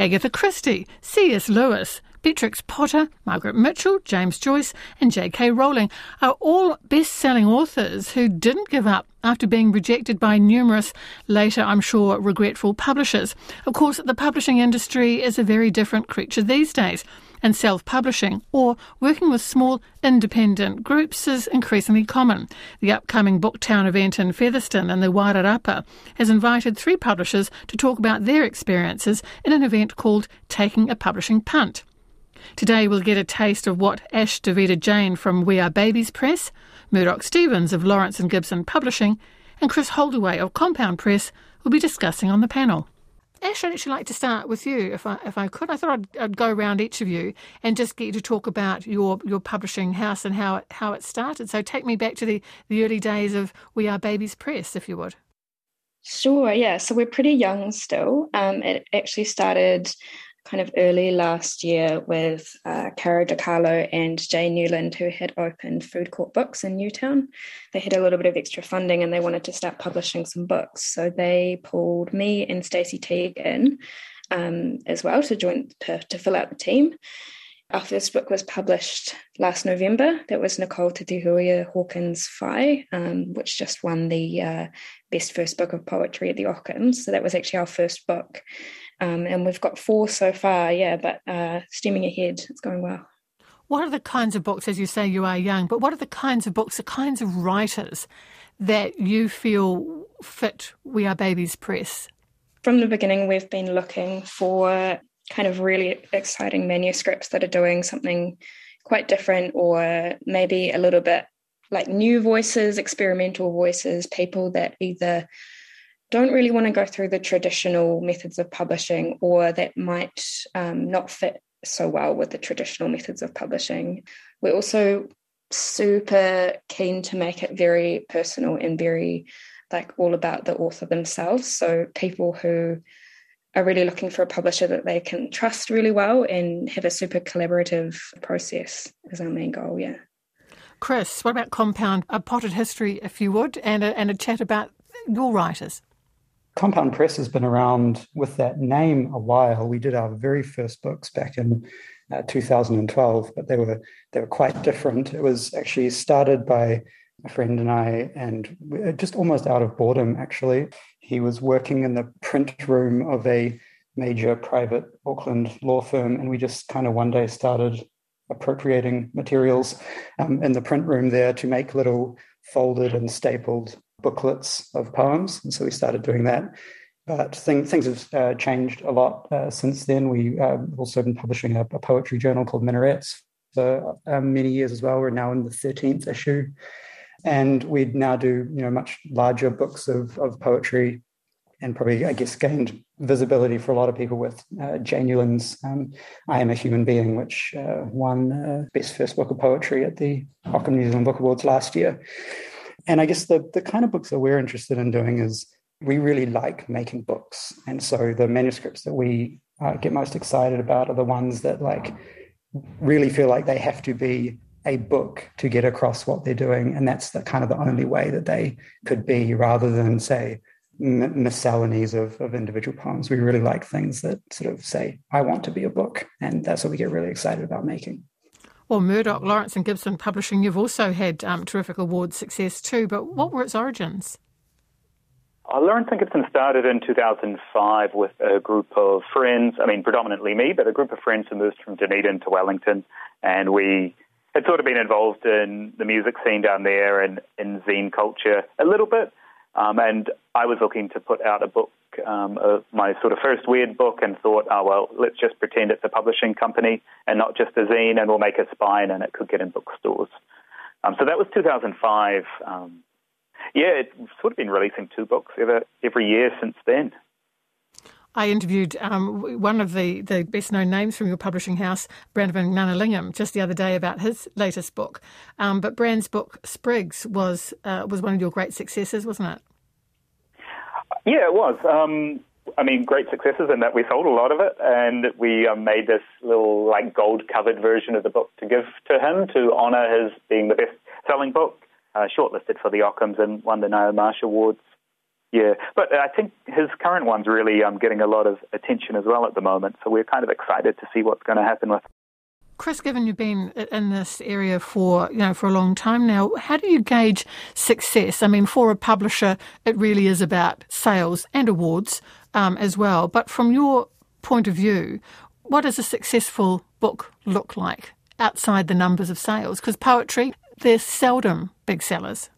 Agatha Christie, C.S. Lewis, Beatrix Potter, Margaret Mitchell, James Joyce, and J.K. Rowling are all best selling authors who didn't give up after being rejected by numerous, later, I'm sure, regretful publishers. Of course, the publishing industry is a very different creature these days, and self publishing or working with small independent groups is increasingly common. The upcoming Booktown event in Featherston and the Wairarapa has invited three publishers to talk about their experiences in an event called Taking a Publishing Punt. Today we'll get a taste of what Ash Davida Jane from We Are Babies Press, Murdoch Stephens of Lawrence and Gibson Publishing, and Chris Holdaway of Compound Press will be discussing on the panel. Ash, I'd actually like to start with you, if I if I could. I thought I'd, I'd go around each of you and just get you to talk about your, your publishing house and how it, how it started. So take me back to the, the early days of We Are Babies Press, if you would. Sure, yeah. So we're pretty young still. Um, it actually started kind of early last year with uh, Cara DeCarlo and Jay Nieuwland, who had opened Food Court Books in Newtown. They had a little bit of extra funding and they wanted to start publishing some books. So they pulled me and Stacey Teague in um, as well to join to, to fill out the team. Our first book was published last November. That was Nicole Titihuia Hawkins Whai, um, which just won the uh, best first book of poetry at the Ockhams. So that was actually our first book. Um, and we've got four so far, yeah, but uh, steaming ahead. It's going well. What are the kinds of books, as you say, you are young, but what are the kinds of books, the kinds of writers that you feel fit We Are Babies Press? From the beginning, we've been looking for kind of really exciting manuscripts that are doing something quite different or maybe a little bit like new voices, experimental voices, people that either don't really want to go through the traditional methods of publishing or that might um, not fit so well with the traditional methods of publishing. We're also super keen to make it very personal and very like all about the author themselves. So people who are really looking for a publisher that they can trust really well and have a super collaborative process is our main goal, yeah. Chris, what about Compound, a potted history, if you would, and a, and a chat about your writers? Compound Press has been around with that name a while. We did our very first books back in uh, 2012, but they were they were quite different. It was actually started by a friend and I, and just almost out of boredom. Actually, he was working in the print room of a major private Auckland law firm, and we just kind of one day started appropriating materials um, in the print room there to make little folded and stapled booklets of poems. And so we started doing that. But thing, things have uh, changed a lot uh, since then. We uh, also been publishing a, a, poetry journal called Minarets for um, many years as well. We're now in the 13th issue. And we'd now do you know much larger books of, of poetry and probably, I guess, gained visibility for a lot of people with uh, Jay Nieuwland's um, I Am a Human Being, which uh, won uh, Best First Book of Poetry at the Ockham New Zealand Book Awards last year. And I guess the, the kind of books that we're interested in doing is we really like making books. And so the manuscripts that we uh, get most excited about are the ones that like really feel like they have to be a book to get across what they're doing. And that's the kind of the only way that they could be rather than say, miscellanies of, of individual poems. We really like things that sort of say, I want to be a book. And that's what we get really excited about making. Well, Murdoch, Lawrence and Gibson Publishing, you've also had um, terrific award success too, but what were its origins? Uh, Lawrence and Gibson started in 2005 with a group of friends, I mean, predominantly me, but a group of friends who moved from Dunedin to Wellington, and we had sort of been involved in the music scene down there and in zine culture a little bit. Um, and I was looking to put out a book um, my sort of first weird book and thought, oh, well, let's just pretend it's a publishing company and not just a zine, and we'll make a spine and it could get in bookstores. Um, so that was 2005. Um, yeah, it's sort of been releasing two books every, every year since then. I interviewed um, one of the, the best known names from your publishing house, Brannavan Gnanalingam, just the other day about his latest book. Um, but Brand's book, Sprigs, was, uh, was one of your great successes, wasn't it? Yeah, it was. Um, I mean, great successes in that we sold a lot of it, and we um, made this little like gold covered version of the book to give to him to honour his being the best selling book, uh, shortlisted for the Ockhams and won the Ngaio Marsh Awards. Yeah, but I think his current one's really um, getting a lot of attention as well at the moment. So we're kind of excited to see what's going to happen with. Chris, given you've been in this area for you know for a long time now, how do you gauge success? I mean, for a publisher, it really is about sales and awards um, as well. But from your point of view, what does a successful book look like outside the numbers of sales? Because poetry, they're seldom big sellers.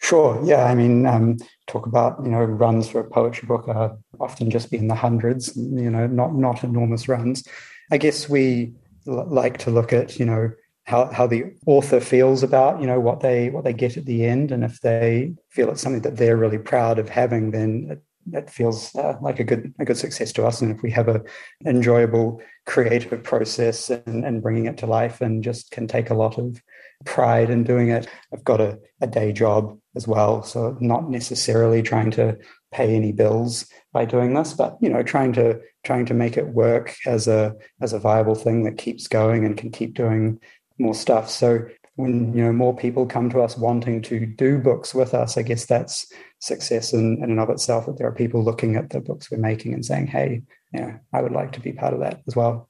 Sure. Yeah. I mean, um, talk about you know runs for a poetry book are often just be in the hundreds. You know, not not enormous runs. I guess we l- like to look at you know how how the author feels about you know what they what they get at the end, and if they feel it's something that they're really proud of having, then it feels uh, like a good a good success to us. And if we have a enjoyable creative process and, and bringing it to life, and just can take a lot of pride in doing it. I've got a, a day job as well, so not necessarily trying to pay any bills by doing this, but you know, trying to trying to make it work as a as a viable thing that keeps going and can keep doing more stuff. So when you know more people come to us wanting to do books with us, I guess that's success in, in and of itself. That there are people looking at the books we're making and saying, "Hey, you know, I would like to be part of that as well."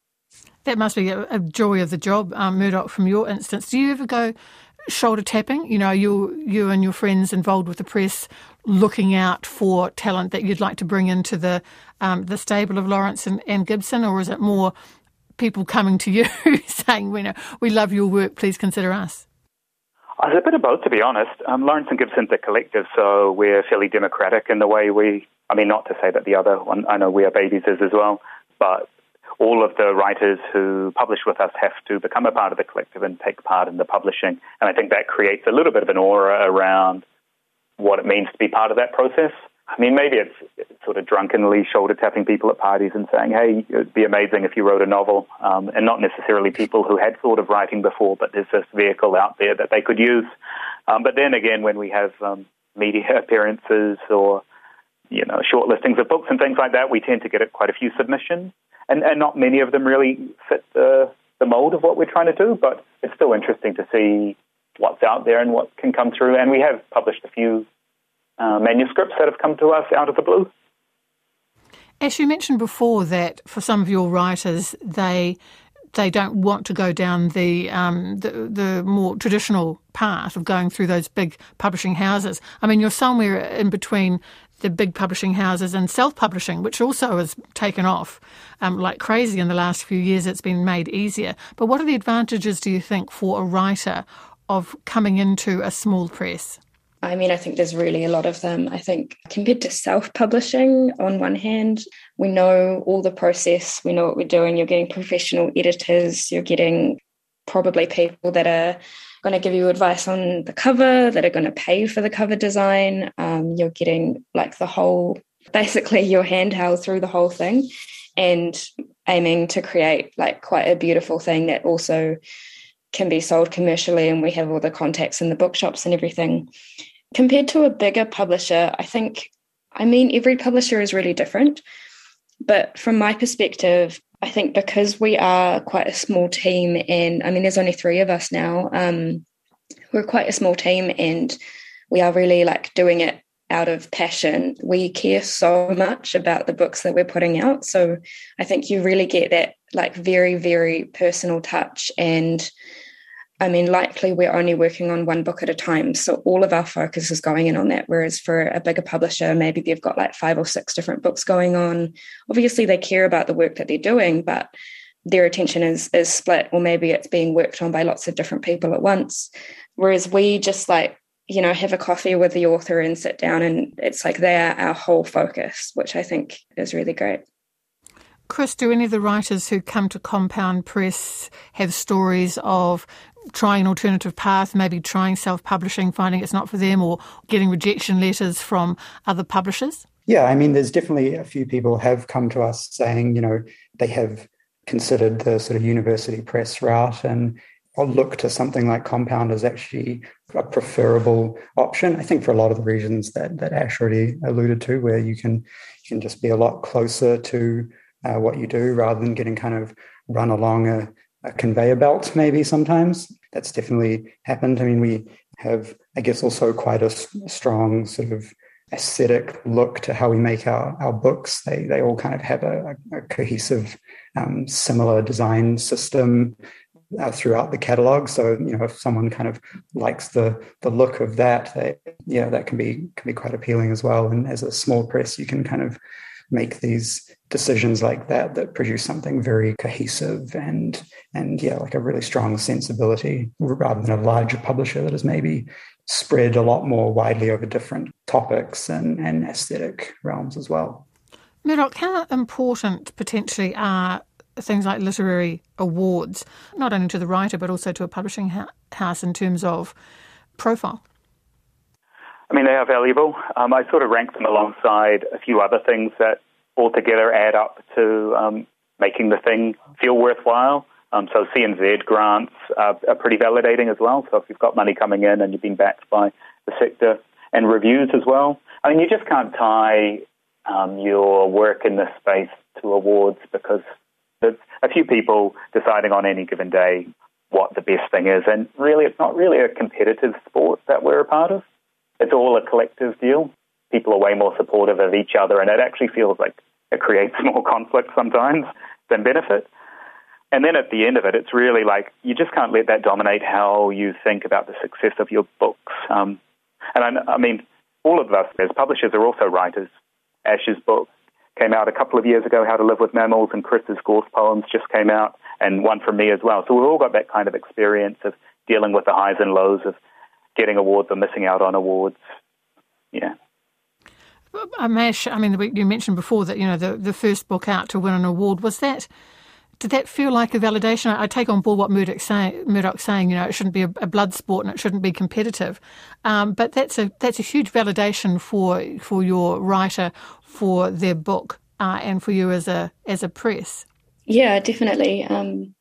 That must be a, joy of the job, um, Murdoch. From your instance, do you ever go shoulder tapping? You know, you you and your friends involved with the press, looking out for talent that you'd like to bring into the um, the stable of Lawrence and, and Gibson, or is it more people coming to you saying, "We know we love your work. Please consider us." It's a bit of both, to be honest. Um, Lawrence and Gibson's a collective, so we're fairly democratic in the way we. I mean, not to say that the other one, I know we are babies as well, but all of the writers who publish with us have to become a part of the collective and take part in the publishing. And I think that creates a little bit of an aura around what it means to be part of that process. I mean, maybe it's, it's sort of drunkenly shoulder tapping people at parties and saying, hey, it'd be amazing if you wrote a novel, um, and not necessarily people who had thought of writing before, but there's this vehicle out there that they could use. Um, but then again, when we have um, media appearances or you know, short listings of books and things like that, we tend to get quite a few submissions and, and not many of them really fit the, the mold of what we're trying to do, but it's still interesting to see what's out there and what can come through. And we have published a few uh, manuscripts that have come to us out of the blue. As you mentioned before, that for some of your writers, they they don't want to go down the, um, the, the more traditional path of going through those big publishing houses. I mean, you're somewhere in between the big publishing houses and self-publishing, which also has taken off um, like crazy in the last few years. It's been made easier. But what are the advantages, do you think, for a writer of coming into a small press? I mean, I think there's really a lot of them. I think compared to self publishing, on one hand, we know all the process, we know what we're doing. You're getting professional editors, you're getting probably people that are going to give you advice on the cover, that are going to pay for the cover design. Um, you're getting like the whole, basically, your handheld through the whole thing and aiming to create like quite a beautiful thing that also can be sold commercially. And we have all the contacts in the bookshops and everything. Compared to a bigger publisher, I think, I mean, every publisher is really different. But from my perspective, I think because we are quite a small team, and I mean, there's only three of us now, um, we're quite a small team, and we are really like doing it out of passion. We care so much about the books that we're putting out. So I think you really get that like very, very personal touch and I mean, likely we're only working on one book at a time. So all of our focus is going in on that. Whereas for a bigger publisher, maybe they've got like five or six different books going on. Obviously, they care about the work that they're doing, but their attention is is split, or maybe it's being worked on by lots of different people at once. Whereas we just like, you know, have a coffee with the author and sit down and it's like they are our whole focus, which I think is really great. Chris, do any of the writers who come to Compound Press have stories of trying an alternative path, maybe trying self publishing, finding it's not for them, or getting rejection letters from other publishers? Yeah, I mean, there's definitely a few people have come to us saying, you know, they have considered the sort of university press route and I'll look to something like Compound as actually a preferable option. I think for a lot of the reasons that that Ash already alluded to, where you can you can just be a lot closer to uh, what you do rather than getting kind of run along a, a conveyor belt, maybe sometimes. That's definitely happened. I mean, we have, I guess, also quite a strong sort of aesthetic look to how we make our, our books. They they all kind of have a, a cohesive, um, similar design system uh, throughout the catalog. So you know, if someone kind of likes the the look of that, they, yeah, that can be can be quite appealing as well. And as a small press, you can kind of make these decisions like that that produce something very cohesive and and yeah like a really strong sensibility rather than a larger publisher that is maybe spread a lot more widely over different topics and, and aesthetic realms as well. Murdoch, how important potentially are things like literary awards, not only to the writer but also to a publishing house in terms of profile? I mean, they are valuable. Um, I sort of rank them alongside a few other things that altogether add up to um, making the thing feel worthwhile. Um, so CNZ grants are, are, pretty validating as well. So if you've got money coming in and you've been backed by the sector and reviews as well, I mean, you just can't tie um, your work in this space to awards because there's a few people deciding on any given day what the best thing is. And really, it's not really a competitive sport that we're a part of. It's all a collective deal. People are way more supportive of each other, and it actually feels like it creates more conflict sometimes than benefit. And then at the end of it, it's really like you just can't let that dominate how you think about the success of your books. Um, and I, I, mean, all of us as publishers are also writers. Ash's book came out a couple of years ago, How to Live with Mammals, and Chris's Gorse poems just came out, and one from me as well. So we've all got that kind of experience of dealing with the highs and lows of getting awards or missing out on awards. Yeah. Amash, I mean, you mentioned before that you know the the first book out to win an award was that did that feel like a validation? I, take on board what Murdoch's saying, Murdoch's saying, you know, it shouldn't be a, a blood sport and it shouldn't be competitive. Um, but that's a that's a huge validation for for your writer, for their book, uh, and for you as a as a press. Yeah, definitely. Um,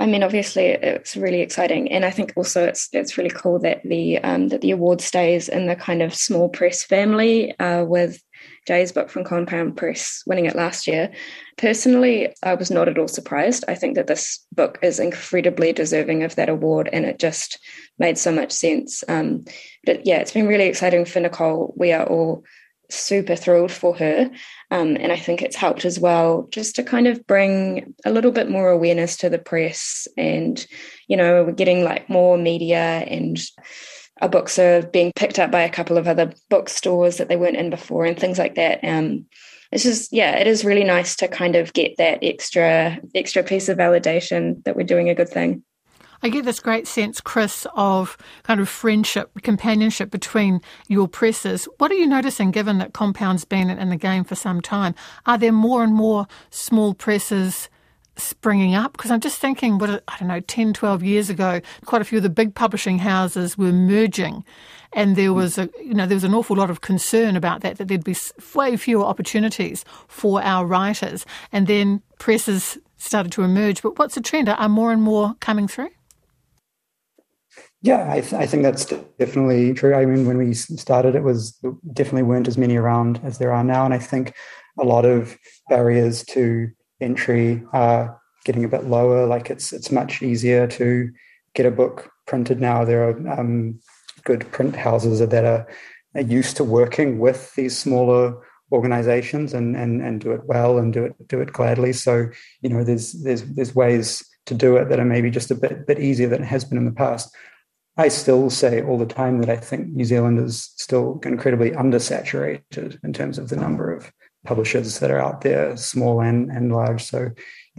I mean, obviously, it's really exciting, and I think also it's it's really cool that the um, that the award stays in the kind of small press family uh, with Jay's book from Compound Press winning it last year. Personally, I was not at all surprised. I think that this book is incredibly deserving of that award, and it just made so much sense. Um, but yeah, it's been really exciting for Nicole. We are all super thrilled for her. Um, and I think it's helped as well just to kind of bring a little bit more awareness to the press. And, you know, we're getting like more media and our books are being picked up by a couple of other bookstores that they weren't in before and things like that. Um, it's just yeah, it is really nice to kind of get that extra extra piece of validation that we're doing a good thing. I get this great sense, Chris, of kind of friendship, companionship between your presses. What are you noticing, given that Compound's been in the game for some time? Are there more and more small presses springing up? Because I'm just thinking, what I don't know, 10, 12 years ago, quite a few of the big publishing houses were merging, and there was a you know there was an awful lot of concern about that that there'd be way fewer opportunities for our writers, and then presses started to emerge. But what's the trend? Are more and more coming through? Yeah, I, th- I, think that's definitely true. I mean, when we started, it was definitely weren't as many around as there are now, and I think a lot of barriers to entry are getting a bit lower. Like it's it's much easier to get a book printed now. There are um, good print houses that are, are used to working with these smaller organizations and, and and do it well and do it do it gladly. So you know, there's there's there's ways to do it that are maybe just a bit bit easier than it has been in the past. I still say all the time that I think New Zealand is still incredibly undersaturated in terms of the number of publishers that are out there, small and, and large. So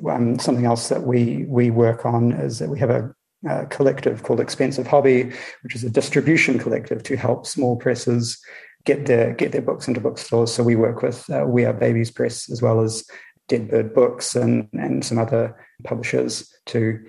um, something else that we we work on is that we have a, a, collective called Expensive Hobby, which is a distribution collective to help small presses get their get their books into bookstores. So we work with uh, We Are Babies Press as well as Dead Bird Books and and some other publishers to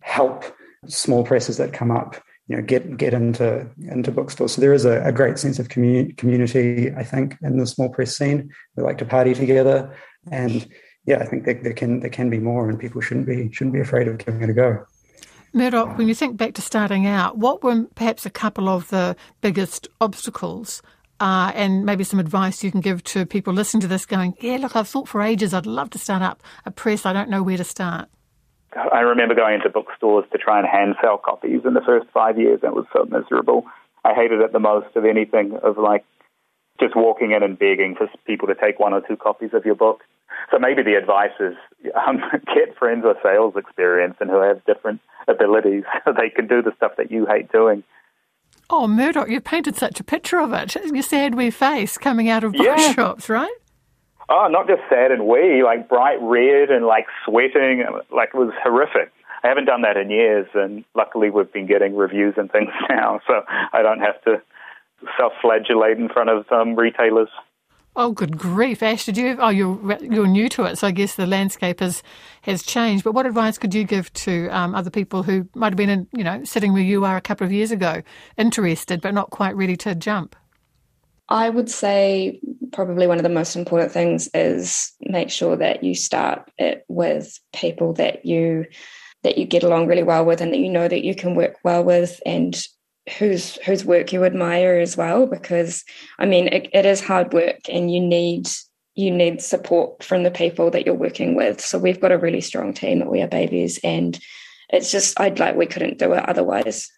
help small presses that come up you know get get into into bookstores. So there is a, a great sense of community, community, I think, in the small press scene. We like to party together, and yeah, I think there, there can there can be more, and people shouldn't be shouldn't be afraid of giving it a go. Murdoch, when you think back to starting out, what were perhaps a couple of the biggest obstacles uh, and maybe some advice you can give to people listening to this going, yeah, look, I've thought for ages I'd love to start up a press. I don't know where to start. I remember going into bookstores to try and hand sell copies in the first five years. It was so miserable. I hated it the most of anything of like just walking in and begging for people to take one or two copies of your book. So maybe the advice is um, get friends with sales experience and who have different abilities so they can do the stuff that you hate doing. Oh, Murdoch, you've painted such a picture of it. You sad wee face coming out of bookshops, yeah. right? Oh, not just sad and wee, like bright red and like sweating. Like it was horrific. I haven't done that in years, and luckily we've been getting reviews and things now, so I don't have to self-flagellate in front of um, retailers. Oh, good grief, Ash! Did you? Oh, you're you're new to it, so I guess the landscape has has changed. But what advice could you give to um, other people who might have been, in, you know, sitting where you are a couple of years ago, interested but not quite ready to jump? I would say probably one of the most important things is make sure that you start it with people that you that you get along really well with and that you know that you can work well with and whose whose work you admire as well because i mean it, it is hard work and you need you need support from the people that you're working with. So we've got a really strong team at we are babies and it's just i'd like we couldn't do it otherwise.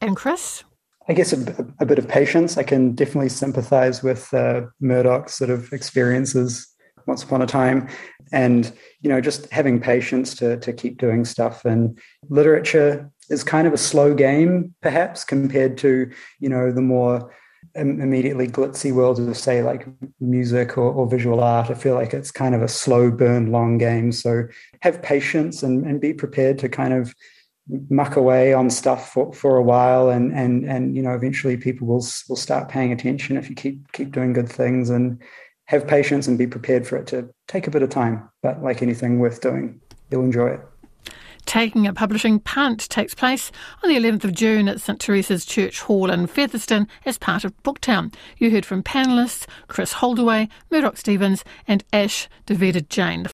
And chris I guess a, a bit of patience. I can definitely sympathize with uh, Murdoch's sort of experiences once upon a time, and you know, just having patience to to keep doing stuff. And literature is kind of a slow game, perhaps, compared to you know the more immediately glitzy world of say like music or, or, visual art i feel like it's kind of a slow burn long game so have patience and, and be prepared to kind of muck away on stuff for, for a while and and and you know eventually people will will start paying attention if you keep keep doing good things and have patience and be prepared for it to take a bit of time but like anything worth doing you'll enjoy it Taking a Publishing Punt takes place on the 11th of June at St Teresa's Church Hall in Featherston as part of Booktown. You heard from panellists Chris Holdaway, Murdoch Stephens, and Ash Davida Jane.